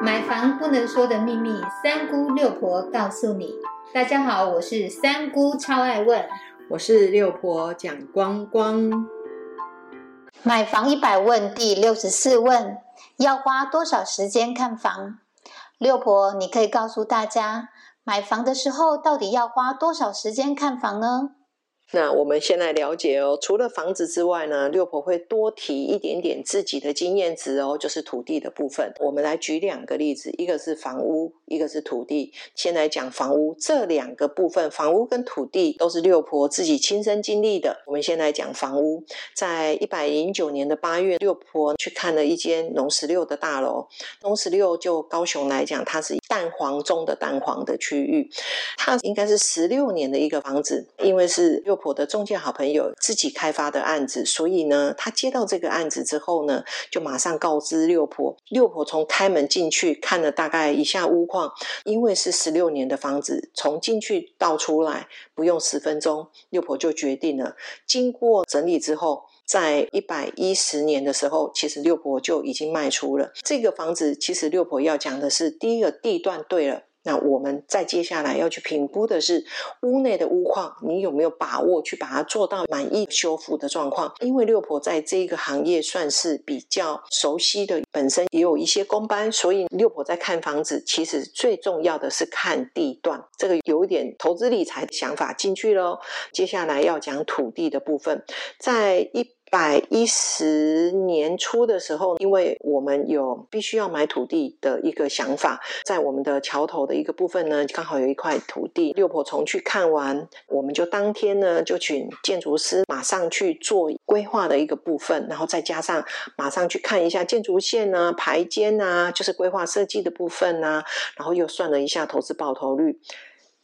买房不能说的秘密，三姑六婆告诉你。大家好，我是三姑，超爱问。我是六婆蒋光光。买房一百问第六十四问：要花多少时间看房？六婆，你可以告诉大家，买房的时候到底要花多少时间看房呢？那我们先来了解哦，除了房子之外呢，六婆会多提一点点自己的经验值哦，就是土地的部分。我们来举两个例子，一个是房屋，一个是土地。先来讲房屋，这两个部分，房屋跟土地都是六婆自己亲身经历的。我们先来讲房屋，在一百零九年的八月，六婆去看了一间农十六的大楼。农十六就高雄来讲，它是蛋黄中的蛋黄的区域，它应该是十六年的一个房子，因为是六。婆的中介好朋友自己开发的案子，所以呢，他接到这个案子之后呢，就马上告知六婆。六婆从开门进去看了大概一下屋况，因为是十六年的房子，从进去到出来不用十分钟，六婆就决定了。经过整理之后，在一百一十年的时候，其实六婆就已经卖出了这个房子。其实六婆要讲的是，第一个地段对了。那我们再接下来要去评估的是屋内的屋况，你有没有把握去把它做到满意修复的状况？因为六婆在这个行业算是比较熟悉的，本身也有一些工班，所以六婆在看房子，其实最重要的是看地段，这个有一点投资理财的想法进去喽。接下来要讲土地的部分，在一。百一十年初的时候，因为我们有必须要买土地的一个想法，在我们的桥头的一个部分呢，刚好有一块土地。六婆从去看完，我们就当天呢就请建筑师马上去做规划的一个部分，然后再加上马上去看一下建筑线啊、排间啊，就是规划设计的部分啊，然后又算了一下投资报酬率。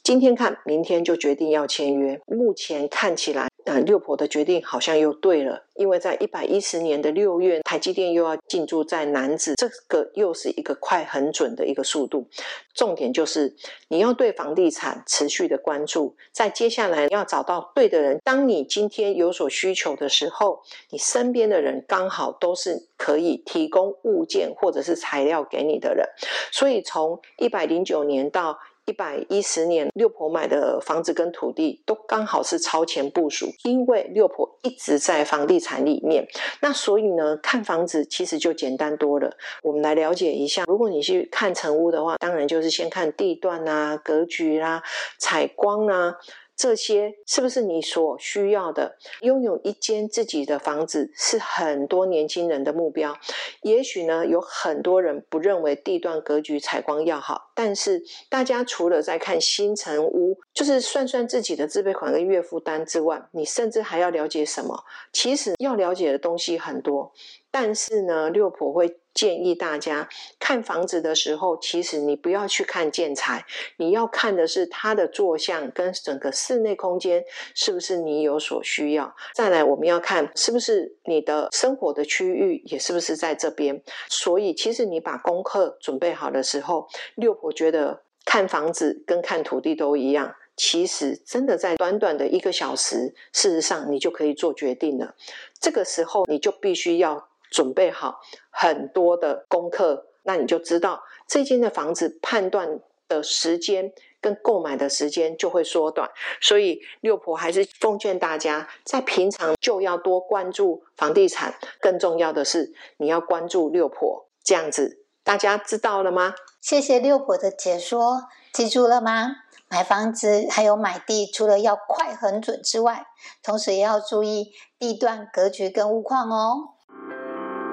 今天看，明天就决定要签约。目前看起来。呃，六婆的决定好像又对了，因为在一百一十年的六月，台积电又要进驻在南子，这个又是一个快很准的一个速度。重点就是你要对房地产持续的关注，在接下来要找到对的人。当你今天有所需求的时候，你身边的人刚好都是可以提供物件或者是材料给你的人。所以从一百零九年到一百一十年，六婆买的房子跟土地都刚好是超前部署，因为六婆一直在房地产里面，那所以呢，看房子其实就简单多了。我们来了解一下，如果你去看成屋的话，当然就是先看地段啊、格局啦、采光啊。这些是不是你所需要的？拥有一间自己的房子是很多年轻人的目标。也许呢，有很多人不认为地段格局采光要好，但是大家除了在看新城屋，就是算算自己的自备款跟月负担之外，你甚至还要了解什么？其实要了解的东西很多。但是呢，六婆会建议大家看房子的时候，其实你不要去看建材，你要看的是它的坐向跟整个室内空间是不是你有所需要。再来，我们要看是不是你的生活的区域也是不是在这边。所以，其实你把功课准备好的时候，六婆觉得看房子跟看土地都一样，其实真的在短短的一个小时，事实上你就可以做决定了。这个时候，你就必须要。准备好很多的功课，那你就知道这间的房子判断的时间跟购买的时间就会缩短。所以六婆还是奉劝大家，在平常就要多关注房地产，更重要的是你要关注六婆。这样子，大家知道了吗？谢谢六婆的解说，记住了吗？买房子还有买地，除了要快很准之外，同时也要注意地段格局跟物况哦。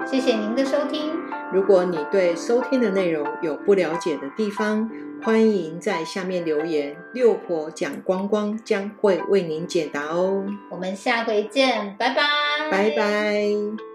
谢谢您的收听。如果你对收听的内容有不了解的地方，欢迎在下面留言，六婆讲光光将会为您解答哦。我们下回见，拜拜，拜拜。